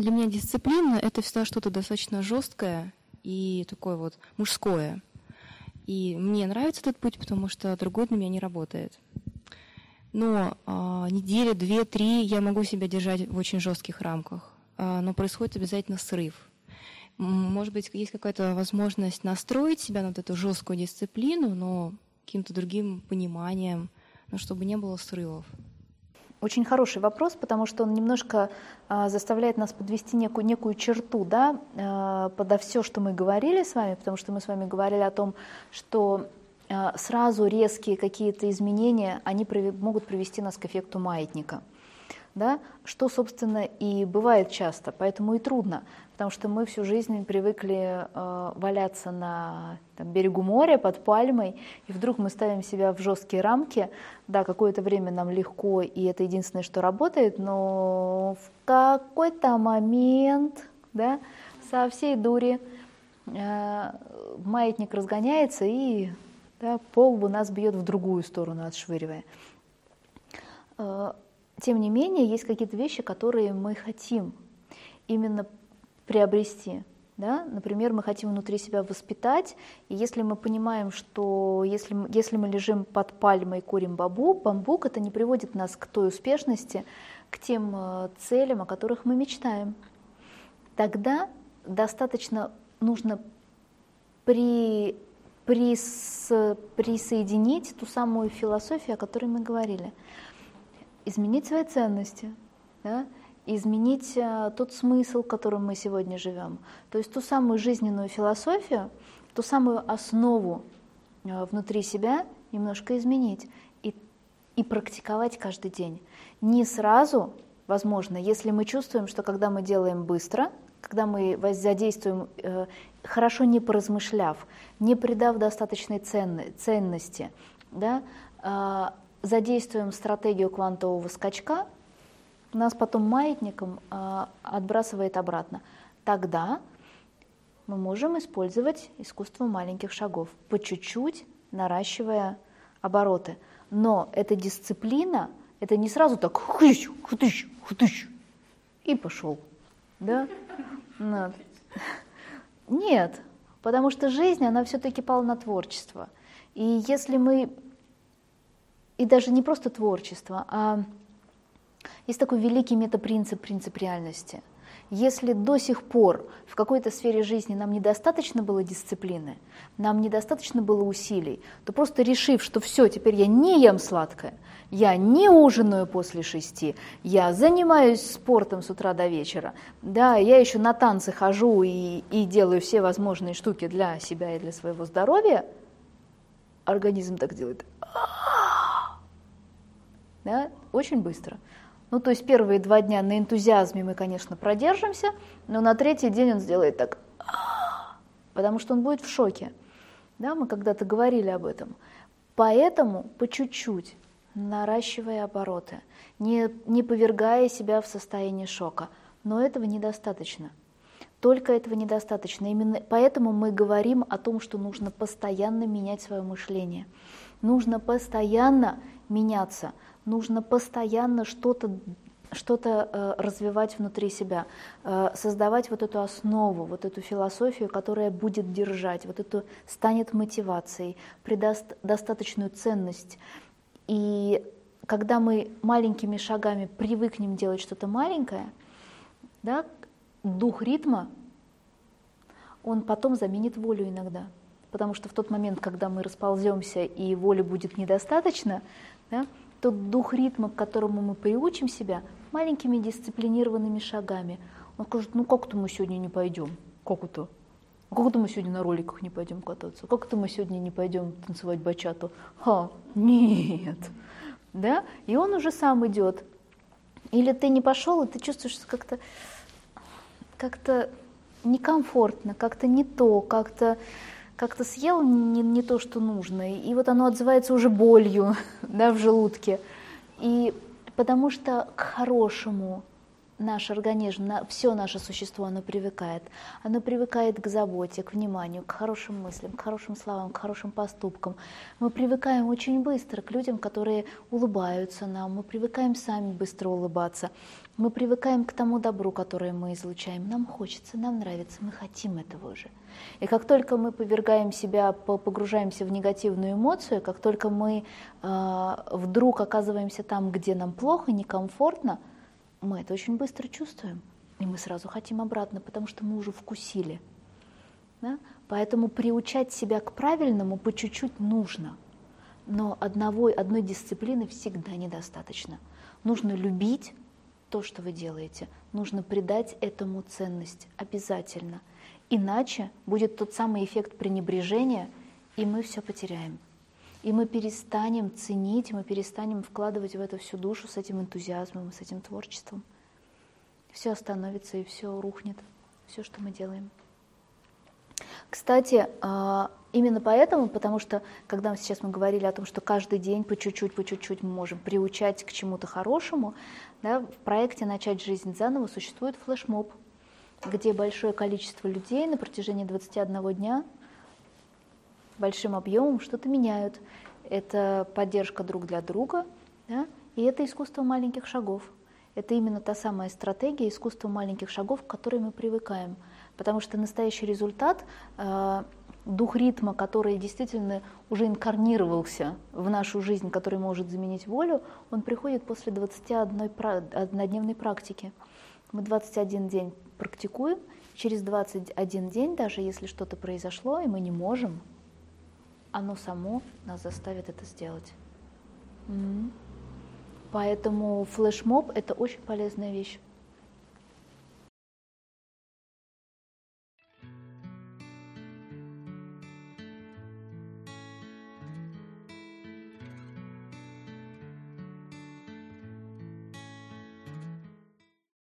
Для меня дисциплина — это всегда что-то достаточно жесткое и такое вот мужское. И мне нравится этот путь, потому что другой для меня не работает. Но а, неделю, две, три я могу себя держать в очень жестких рамках. А, но происходит обязательно срыв. Может быть, есть какая-то возможность настроить себя на вот эту жесткую дисциплину, но каким-то другим пониманием, но чтобы не было срывов. Очень хороший вопрос, потому что он немножко а, заставляет нас подвести некую, некую черту да, а, подо все, что мы говорили с вами, потому что мы с вами говорили о том, что а, сразу резкие какие-то изменения, они при, могут привести нас к эффекту маятника. Да, что, собственно, и бывает часто, поэтому и трудно потому что мы всю жизнь привыкли э, валяться на там, берегу моря под пальмой, и вдруг мы ставим себя в жесткие рамки. Да, какое-то время нам легко, и это единственное, что работает, но в какой-то момент, да, со всей дури э, маятник разгоняется, и да, пол у нас бьет в другую сторону, отшвыривая. Тем не менее, есть какие-то вещи, которые мы хотим именно приобрести. Да? Например, мы хотим внутри себя воспитать, и если мы понимаем, что если, если мы лежим под пальмой и курим бамбук, бамбук, это не приводит нас к той успешности, к тем э, целям, о которых мы мечтаем. Тогда достаточно нужно при, прис, присоединить ту самую философию, о которой мы говорили. Изменить свои ценности, да? изменить э, тот смысл, которым мы сегодня живем. То есть ту самую жизненную философию, ту самую основу э, внутри себя немножко изменить и, и практиковать каждый день. Не сразу, возможно, если мы чувствуем, что когда мы делаем быстро, когда мы задействуем, э, хорошо не поразмышляв, не придав достаточной ценности, да, задействуем стратегию квантового скачка – нас потом маятником а, отбрасывает обратно. Тогда мы можем использовать искусство маленьких шагов, по чуть-чуть наращивая обороты. Но эта дисциплина, это не сразу так хыщ, хтыщ, хтыщ, и пошел. Да? Нет. Нет, потому что жизнь, она все-таки полна творчества. И если мы, и даже не просто творчество, а есть такой великий метапринцип, принцип реальности. Если до сих пор в какой-то сфере жизни нам недостаточно было дисциплины, нам недостаточно было усилий, то просто решив, что все, теперь я не ем сладкое, я не ужинаю после шести, я занимаюсь спортом с утра до вечера, да, я еще на танцы хожу и, и делаю все возможные штуки для себя и для своего здоровья, организм так делает. Да, очень быстро. Ну, то есть первые два дня на энтузиазме мы, конечно, продержимся, но на третий день он сделает так, потому что он будет в шоке. Да, мы когда-то говорили об этом. Поэтому по чуть-чуть, наращивая обороты, не, не повергая себя в состояние шока. Но этого недостаточно. Только этого недостаточно. Именно поэтому мы говорим о том, что нужно постоянно менять свое мышление. Нужно постоянно меняться – нужно постоянно что-то что-то э, развивать внутри себя, э, создавать вот эту основу, вот эту философию, которая будет держать, вот эту станет мотивацией, придаст достаточную ценность. И когда мы маленькими шагами привыкнем делать что-то маленькое, да, дух ритма, он потом заменит волю иногда. Потому что в тот момент, когда мы располземся и воли будет недостаточно, да, тот дух ритма, к которому мы приучим себя, маленькими дисциплинированными шагами. Он скажет, ну как-то мы сегодня не пойдем, как это? Как это мы сегодня на роликах не пойдем кататься? Как это мы сегодня не пойдем танцевать бачату? Ха, нет. Да? И он уже сам идет. Или ты не пошел, и ты чувствуешь как-то как-то некомфортно, как-то не то, как-то как-то съел не, не то, что нужно, и вот оно отзывается уже болью да, в желудке. И потому что к хорошему наш организм, на, все наше существо, оно привыкает. Оно привыкает к заботе, к вниманию, к хорошим мыслям, к хорошим словам, к хорошим поступкам. Мы привыкаем очень быстро к людям, которые улыбаются нам. Мы привыкаем сами быстро улыбаться. Мы привыкаем к тому добру, которое мы излучаем. Нам хочется, нам нравится, мы хотим этого уже. И как только мы повергаем себя, погружаемся в негативную эмоцию, как только мы э, вдруг оказываемся там, где нам плохо, некомфортно – мы это очень быстро чувствуем. И мы сразу хотим обратно, потому что мы уже вкусили. Да? Поэтому приучать себя к правильному по чуть-чуть нужно. Но одного, одной дисциплины всегда недостаточно. Нужно любить то, что вы делаете. Нужно придать этому ценность обязательно. Иначе будет тот самый эффект пренебрежения, и мы все потеряем. И мы перестанем ценить, мы перестанем вкладывать в это всю душу с этим энтузиазмом, с этим творчеством. Все остановится и все рухнет, все, что мы делаем. Кстати, а, именно поэтому, потому что, когда сейчас мы говорили о том, что каждый день по чуть-чуть, по чуть-чуть мы можем приучать к чему-то хорошему, да, в проекте «Начать жизнь заново» существует флешмоб, где большое количество людей на протяжении 21 дня большим объемом что-то меняют. Это поддержка друг для друга, да? и это искусство маленьких шагов. Это именно та самая стратегия искусства маленьких шагов, к которой мы привыкаем. Потому что настоящий результат, э, дух ритма, который действительно уже инкарнировался в нашу жизнь, который может заменить волю, он приходит после 21 однодневной практики. Мы 21 день практикуем, через 21 день, даже если что-то произошло, и мы не можем, оно само нас заставит это сделать. Mm-hmm. Поэтому флешмоб – это очень полезная вещь.